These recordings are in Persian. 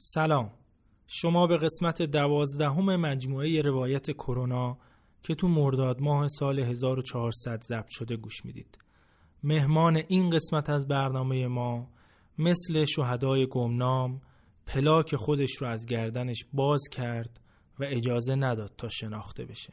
سلام. شما به قسمت دوازدهم مجموعه روایت کرونا که تو مرداد ماه سال 1400 ضبط شده گوش می‌دید. مهمان این قسمت از برنامه ما مثل شهدای گمنام پلاک خودش رو از گردنش باز کرد و اجازه نداد تا شناخته بشه.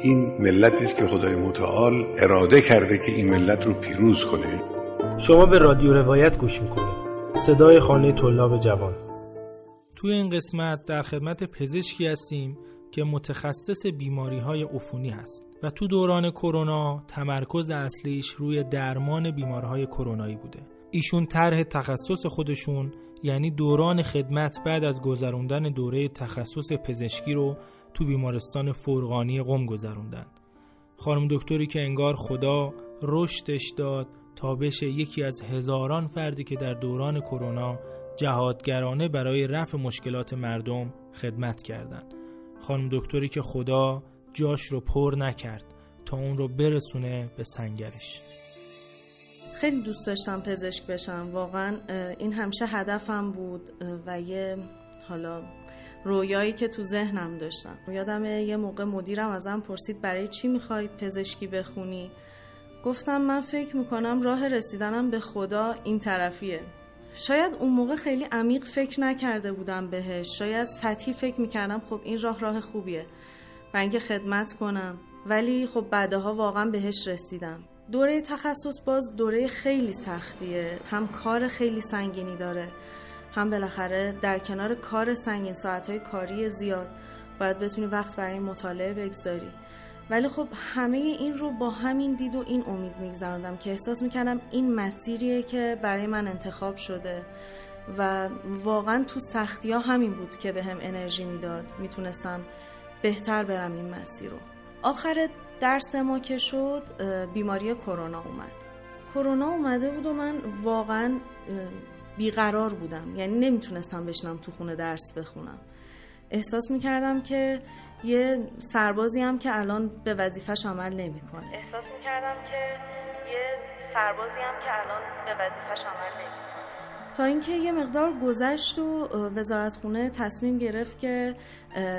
این ملتی است که خدای متعال اراده کرده که این ملت رو پیروز کنه. شما به رادیو روایت گوش می‌کنید. صدای خانه طلاب جوان. توی این قسمت در خدمت پزشکی هستیم که متخصص بیماری های عفونی هست و تو دوران کرونا تمرکز اصلیش روی درمان بیمارهای کرونایی بوده. ایشون طرح تخصص خودشون یعنی دوران خدمت بعد از گذروندن دوره تخصص پزشکی رو تو بیمارستان فرغانی قم گذروندن. خانم دکتری که انگار خدا رشدش داد تا بشه یکی از هزاران فردی که در دوران کرونا جهادگرانه برای رفع مشکلات مردم خدمت کردند. خانم دکتری که خدا جاش رو پر نکرد تا اون رو برسونه به سنگرش. خیلی دوست داشتم پزشک بشم. واقعا این همیشه هدفم بود و یه حالا رویایی که تو ذهنم داشتم. یادم یه موقع مدیرم ازم پرسید برای چی می‌خوای پزشکی بخونی؟ گفتم من فکر می‌کنم راه رسیدنم به خدا این طرفیه. شاید اون موقع خیلی عمیق فکر نکرده بودم بهش. شاید سطحی فکر می‌کردم خب این راه راه خوبیه و اینکه خدمت کنم. ولی خب بعدها واقعا بهش رسیدم. دوره تخصص باز دوره خیلی سختیه. هم کار خیلی سنگینی داره. هم بالاخره در کنار کار سنگین ساعتهای کاری زیاد باید بتونی وقت برای مطالعه بگذاری. ولی خب همه این رو با همین دید و این امید میگذراندم که احساس می‌کردم این مسیریه که برای من انتخاب شده و واقعا تو سختی ها همین بود که به هم انرژی می‌داد. می‌تونستم بهتر برم این مسیر رو. آخر درس ما که شد بیماری کرونا اومد. کرونا اومده بود و من واقعا بیقرار بودم. یعنی نمی‌تونستم بشنم تو خونه درس بخونم. احساس می‌کردم که یه سربازی هم که الان به وظیفش عمل نمی‌کنه. احساس می‌کردم که یه سربازی هم که الان به وظیفش عمل نمی‌کنه. تا اینکه یه مقدار گذشت و وزارتخونه تصمیم گرفت که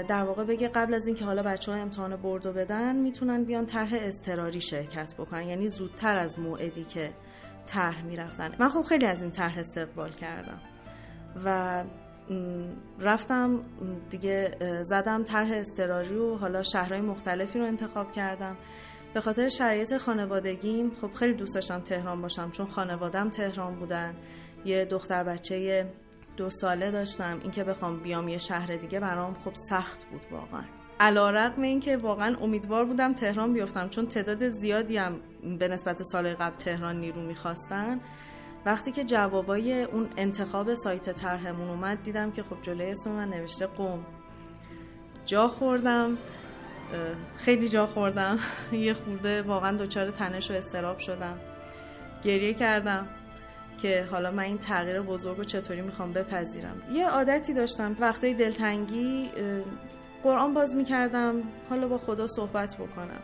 در واقع بگه قبل از اینکه حالا بچه ها امتحان بردو بدن می‌تونن بیان طرح اضطراری شرکت بکنن. یعنی زودتر از موعدی که طرح می‌رفتن. من خب خیلی از این طرح استقبال کردم. و رفتم دیگه زدم طرح اضطراری و حالا شهرهای مختلفی رو انتخاب کردم. به خاطر شرایط خانوادگیم خب خیلی دوست داشتم تهران باشم چون خانوادم تهران بودن. یه دختر بچه دو ساله داشتم. اینکه بخوام بیام یه شهر دیگه برام خب سخت بود واقعا. علا رقم این که واقعا امیدوار بودم تهران بیفتم چون تعداد زیادی هم به نسبت سال قبل تهران نیرو می‌خواستن. وقتی که جوابای اون انتخاب سایت طرحمون اومد دیدم که خب جلوی اسم من نوشته قوم. جا خوردم خیلی جا خوردم. یه خورده واقعا دچار تنش و استراب شدم. گریه کردم که حالا من این تغییر بزرگ رو چطوری می‌خوام بپذیرم. یه عادتی داشتم. وقتی دلتنگی قرآن باز می‌کردم حالا با خدا صحبت بکنم.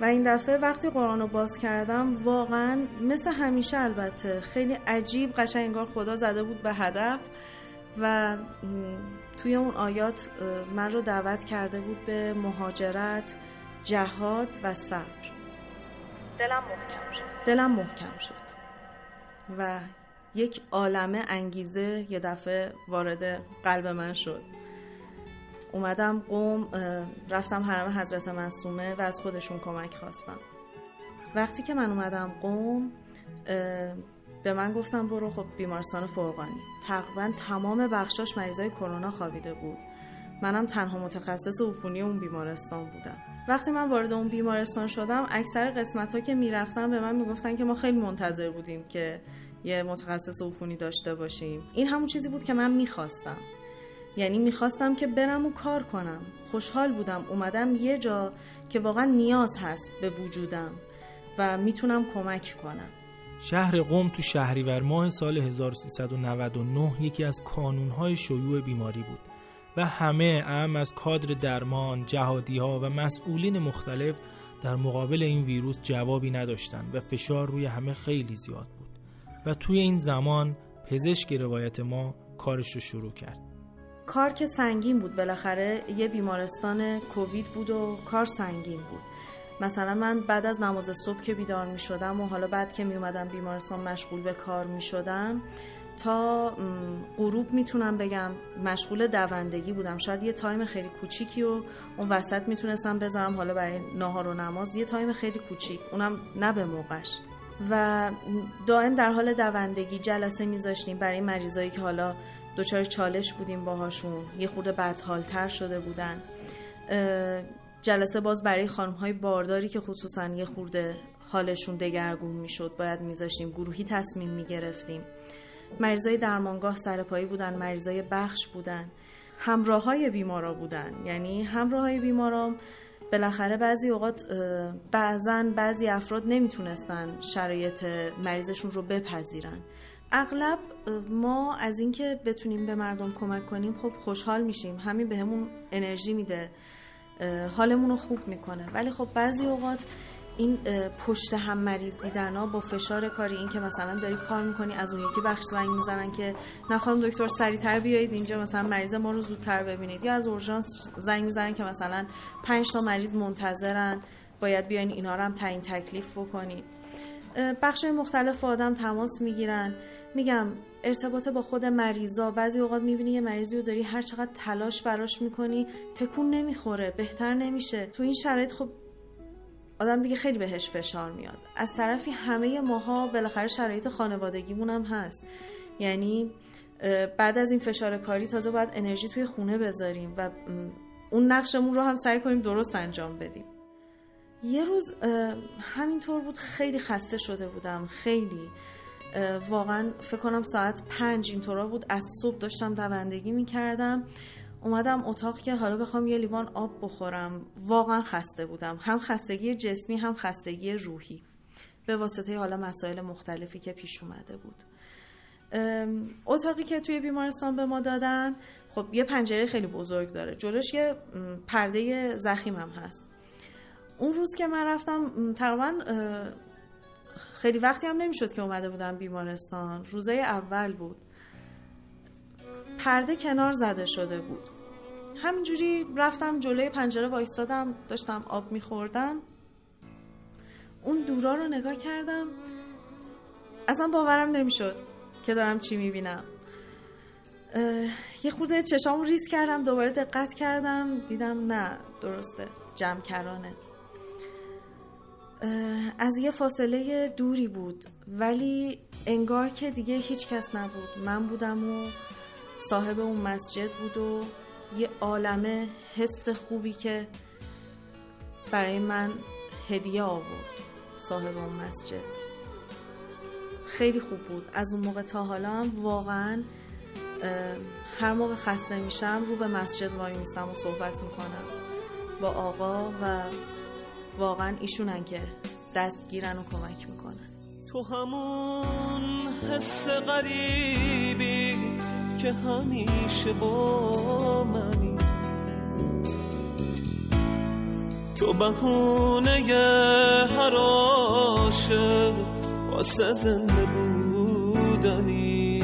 و این دفعه وقتی قرآن رو باز کردم واقعا مثل همیشه البته خیلی عجیب قشنگ انگار خدا زده بود به هدف و توی اون آیات من رو دعوت کرده بود به مهاجرت جهاد و صبر. دلم محکم شد. دلم محکم شد. و یک عالمه انگیزه یه دفعه وارد قلب من شد. اومدم قوم رفتم حرم حضرت معصومه و از خودشون کمک خواستم. وقتی که من اومدم قوم به من گفتم برو خب بیمارستان فرقانی تقریبا تمام بخشاش مریضای کرونا خوابیده بود. منم تنها متخصص عفونی اون بیمارستان بودم. وقتی من وارد اون بیمارستان شدم اکثر قسمت ها که می‌رفتم به من می‌گفتن که ما خیلی منتظر بودیم که یه متخصص عفونی داشته باشیم. این همون چیزی بود که من می‌خواستم. یعنی می‌خواستم که برم و کار کنم. خوشحال بودم اومدم یه جا که واقعا نیاز هست به وجودم و می‌تونم کمک کنم. شهر قم تو شهریور ماه سال 1399 یکی از کانونهای شیوع بیماری بود و همه ام از کادر درمان، جهادی ها و مسئولین مختلف در مقابل این ویروس جوابی نداشتند و فشار روی همه خیلی زیاد بود. و توی این زمان پزشک روایت ما کارش رو شروع کرد. کار که سنگین بود بالاخره. یه بیمارستان کووید بود و کار سنگین بود. مثلا من بعد از نماز صبح که بیدار می شدم و حالا بعد که می اومدم بیمارستان مشغول به کار می شدم تا غروب می‌تونم بگم مشغول دوندگی بودم. شاید یه time خیلی کوچیکی و اون وسط می‌تونستم بذارم حالا برای ناهار و نماز یه time خیلی کوچیک. اونم نه به موقعش. و دائم در حال دوندگی جلسه میذاشتیم برای مریضایی که حالا دچار چالش بودیم باهاشون. یه خورده بدحالتر شده بودن. جلسه باز برای خانم های بارداری که خصوصا یه خورده حالشون دگرگون می‌شد باید میذاشتیم. گروهی تصمیم می‌گرفتیم. مریضای درمانگاه سرپایی بودن مریضای بخش بودن. همراه های بیمارا بودن. یعنی همراه های بیمارام بالاخره بعضی اوقات بعضا بعضی افراد نمی‌تونستن شرایط مریضشون رو بپذیرن. اغلب ما از اینکه بتونیم به مردم کمک کنیم خب خوشحال میشیم. همین بهمون به انرژی میده. حالمون رو خوب می‌کنه. ولی خب بعضی اوقات این پشت هم مریض دیدن ها با فشار کاری این که مثلا داری کار می‌کنی از اون یکی بخش زنگ می‌زنن که نخواهم دکتر سریعتر بیایید اینجا مثلا مریض ما رو زودتر ببینید. یا از اورژانس زنگ می‌زنن که مثلا پنج تا مریض منتظرن باید بیاین اینا رو هم تعیین تکلیف بکنید بخش مختلف آدم تماس می‌گیرن. میگم ارتباط با خود مریضا بعضی اوقات می‌بینی یه مریضی رو داری هر چقدر تلاش براش می‌کنی تکون نمی‌خوره بهتر نمیشه. تو این شرایط خب آدم دیگه خیلی بهش فشار میاد. از طرفی همه ماها بالاخره شرایط خانوادگیمون هم هست. یعنی بعد از این فشار کاری تازه باید انرژی توی خونه بذاریم و اون نقشمون رو هم سعی کنیم درست انجام بدیم. یه روز همینطور بود خیلی خسته شده بودم خیلی. واقعا فکر کنم ساعت پنج اینطورا بود. از صبح داشتم دوندگی می‌کردم. اومدم اتاق که حالا بخوام یه لیوان آب بخورم. واقعا خسته بودم. هم خستگی جسمی هم خستگی روحی. به واسطه حالا مسائل مختلفی که پیش اومده بود. اتاقی که توی بیمارستان به ما دادن خب یه پنجره خیلی بزرگ داره. جلوش یه پرده زخیم هم هست. اون روز که من رفتم تقریبا خیلی وقتی هم نمی‌شد که اومده بودم بیمارستان. روزای اول بود. پرده کنار زده شده بود. همینجوری رفتم جلوی پنجره وایستادم داشتم آب میخوردم. اون دورا رو نگاه کردم. اصلا باورم نمی‌شد که دارم چی می‌بینم. یه خورده چشامو ریز کردم دوباره دقت کردم. دیدم نه درسته. جمع کرانه. از یه فاصله دوری بود ولی انگار که دیگه هیچ کس نبود. من بودم و صاحب اون مسجد بود و یه عالمه حس خوبی که برای من هدیه آورد صاحب اون مسجد. خیلی خوب بود. از اون موقع تا حالا هم واقعا هر موقع خسته میشم رو به مسجد وای میستم و صحبت می‌کنم با آقا و واقعا ایشونن که دستگیرن و کمک می‌کنن. تو همون حس غریبی که همیشه با منی. تو بهونه هر عاشق واسه زنده بودنی.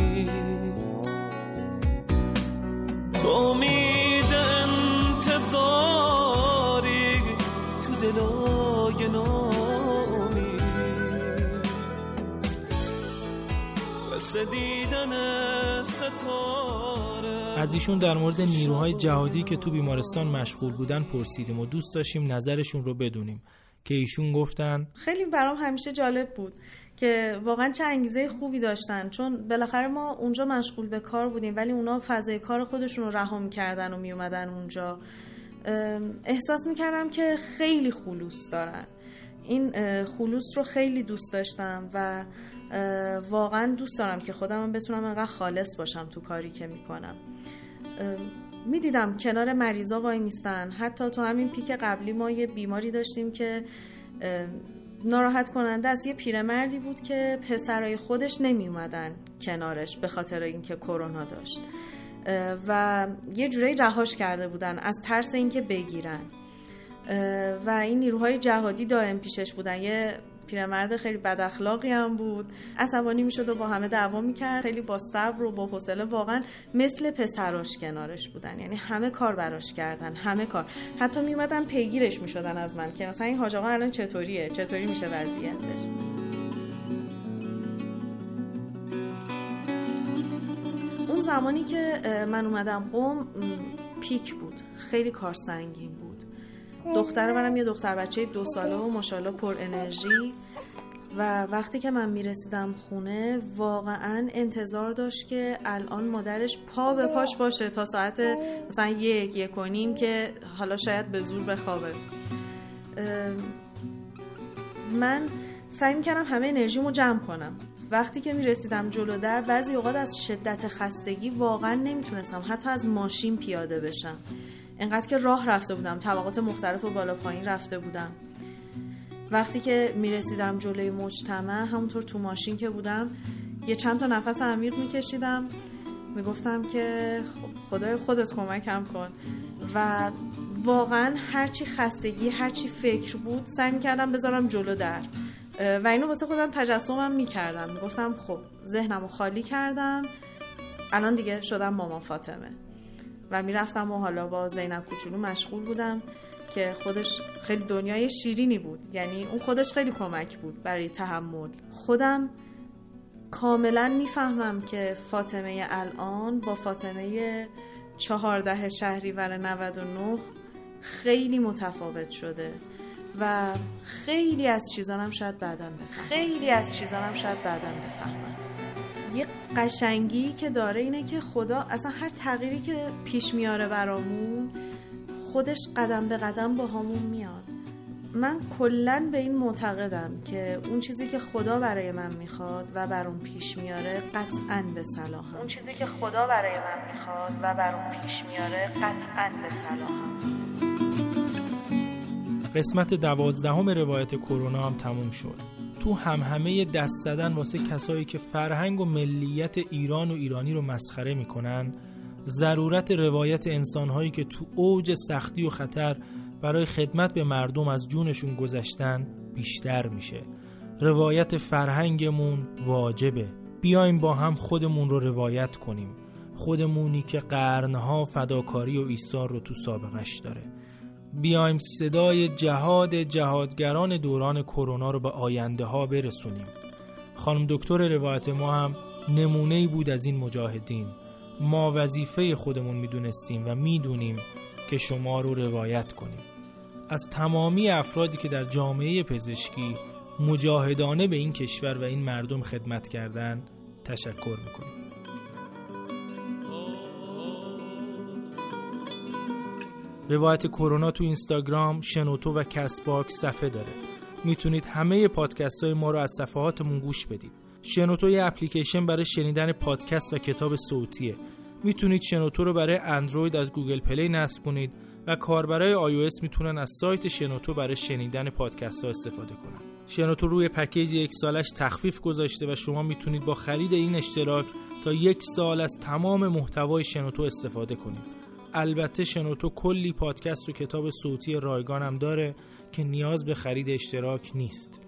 تو امید از ایشون در مورد نیروهای جهادی که تو بیمارستان مشغول بودن پرسیدیم و دوست داشتیم نظرشون رو بدونیم که ایشون گفتن خیلی برام همیشه جالب بود که واقعا چه انگیزه خوبی داشتن چون بالاخره ما اونجا مشغول به کار بودیم ولی اونا فضای کار خودشون رو رها می‌کردن و میومدن اونجا. احساس می‌کردم که خیلی خلوص دارن. این خلوص رو خیلی دوست داشتم و واقعا دوست دارم که خودم بتونم انقدر خالص باشم تو کاری که می‌کنم. می‌دیدم کنار مریضا وای میستن. حتی تو همین پیک قبلی ما یه بیماری داشتیم که ناراحت کننده از یه پیرمردی بود که پسرای خودش نمی اومدن کنارش به خاطر اینکه کرونا داشت. و یه جورایی رهاش کرده بودن از ترس اینکه بگیرن. و این نیروهای جهادی دائم پیشش بودن. یه پیرمرد خیلی بد اخلاقی هم بود. عصبانی می‌شد و با همه دعوا می‌کرد. خیلی با صبر و با حوصله واقعا مثل پسراش کنارش بودن. یعنی همه کار براش کردن. همه کار. حتی میومدن پیگیرش می‌شدن از من که مثلا این حاج آقا الان چطوریه؟ چطوری میشه وضعیتش؟ اون زمانی که من اومدم قوم پیک بود. خیلی کار سنگین بود. دختر منم یه دختر بچه دو ساله و ماشاءالله پر انرژی. و وقتی که من می‌رسیدم خونه واقعا انتظار داشت که الان مادرش پا به پاش باشه تا ساعت مثلا یک یک کنیم که حالا شاید به زور بخوابه. من سعی می‌کردم همه انرژیمو جمع کنم. وقتی که می‌رسیدم جلو در بعضی اوقات از شدت خستگی واقعا نمی‌تونستم حتی از ماشین پیاده بشم. انقدر که راه رفته بودم طبقات مختلف و بالا پایین رفته بودم. وقتی که می‌رسیدم جلوی مجتمع همونطور تو ماشین که بودم یه چند تا نفس عمیق میکشیدم. می‌گفتم که خدای خودت کمکم کن. و واقعا هرچی خستگی هرچی فکر بود سعی می‌کردم بذارم جلو در. و اینو واسه خودم تجسمم می‌کردم. می‌گفتم خب ذهنم رو خالی کردم. الان دیگه شدم مامان فاطمه. و می‌رفتم و حالا با زینب کوچولو مشغول بودم که خودش خیلی دنیای شیرینی بود. یعنی اون خودش خیلی کمک بود برای تحمل. خودم کاملا می‌فهمم که فاطمه الان با فاطمه چهارده شهریور 99 خیلی متفاوت شده و خیلی از چیزانم شاید بعدا بفهمم. خیلی از چیزانم شاید بعدا بفهمم. یه قشنگی که داره اینه که خدا اصلا هر تغییری که پیش میاره برامون خودش قدم به قدم با همون میاد. من کلا به این معتقدم که اون چیزی که خدا برای من می‌خواد و برام پیش میاره قطعا به صلاحم اون چیزی که خدا برای من می‌خواد و برام پیش میاره قطعا به صلاحم قسمت دوازدهم روایت کرونا هم تموم شد. تو هم همه دست زدن واسه کسایی که فرهنگ و ملیت ایران و ایرانی رو مسخره می‌کنن ضرورت روایت انسانهایی که تو اوج سختی و خطر برای خدمت به مردم از جونشون گذشتن بیشتر میشه. روایت فرهنگمون واجبه. بیایم با هم خودمون رو روایت کنیم. خودمونی که قرنها فداکاری و ایثار رو تو سابقش داره. بیایم صدای جهاد جهادگران دوران کرونا رو به آینده ها برسونیم. خانم دکتر روایت ما هم نمونه بود از این مجاهدین. ما وظیفه خودمون می‌دونستیم و می‌دونیم که شما رو روایت کنیم. از تمامی افرادی که در جامعه پزشکی مجاهدانه به این کشور و این مردم خدمت کردن تشکر می‌کنیم. روایت کرونا تو اینستاگرام، شنوتو و Castbox صفحه داره. می‌تونید همه پادکست های ما رو از صفحاتمون گوش بدید. شنوتو یه اپلیکیشن برای شنیدن پادکست و کتاب صوتیه. می‌تونید شنوتو رو برای اندروید از Google Play نصب کنید و کاربرای iOS می‌تونن از سایت شنوتو برای شنیدن پادکست ها استفاده کنن. شنوتو روی پکیج یک سالش تخفیف گذاشته و شما می‌تونید با خرید این اشتراک تا یک سال از تمام محتوای شنوتو استفاده کنید. البته شنوتو کلی پادکست و کتاب صوتی رایگان هم داره که نیاز به خرید اشتراک نیست.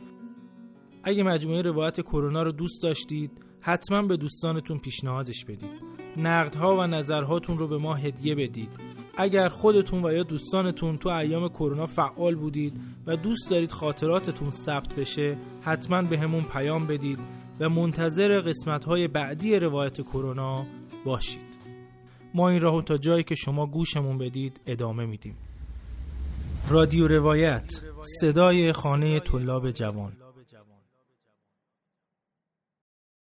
اگه مجموعه روایت کرونا رو دوست داشتید حتما به دوستانتون پیشنهادش بدید. نقدها و نظرهاتون رو به ما هدیه بدید. اگر خودتون و یا دوستانتون تو ایام کرونا فعال بودید و دوست دارید خاطراتتون ثبت بشه حتما به همون پیام بدید و منتظر قسمت های بعدی روایت کرونا باشید. ما این راهو تا جایی که شما گوشمون بدید ادامه میدیم. رادیو روایت صدای خانه طلاب جوان.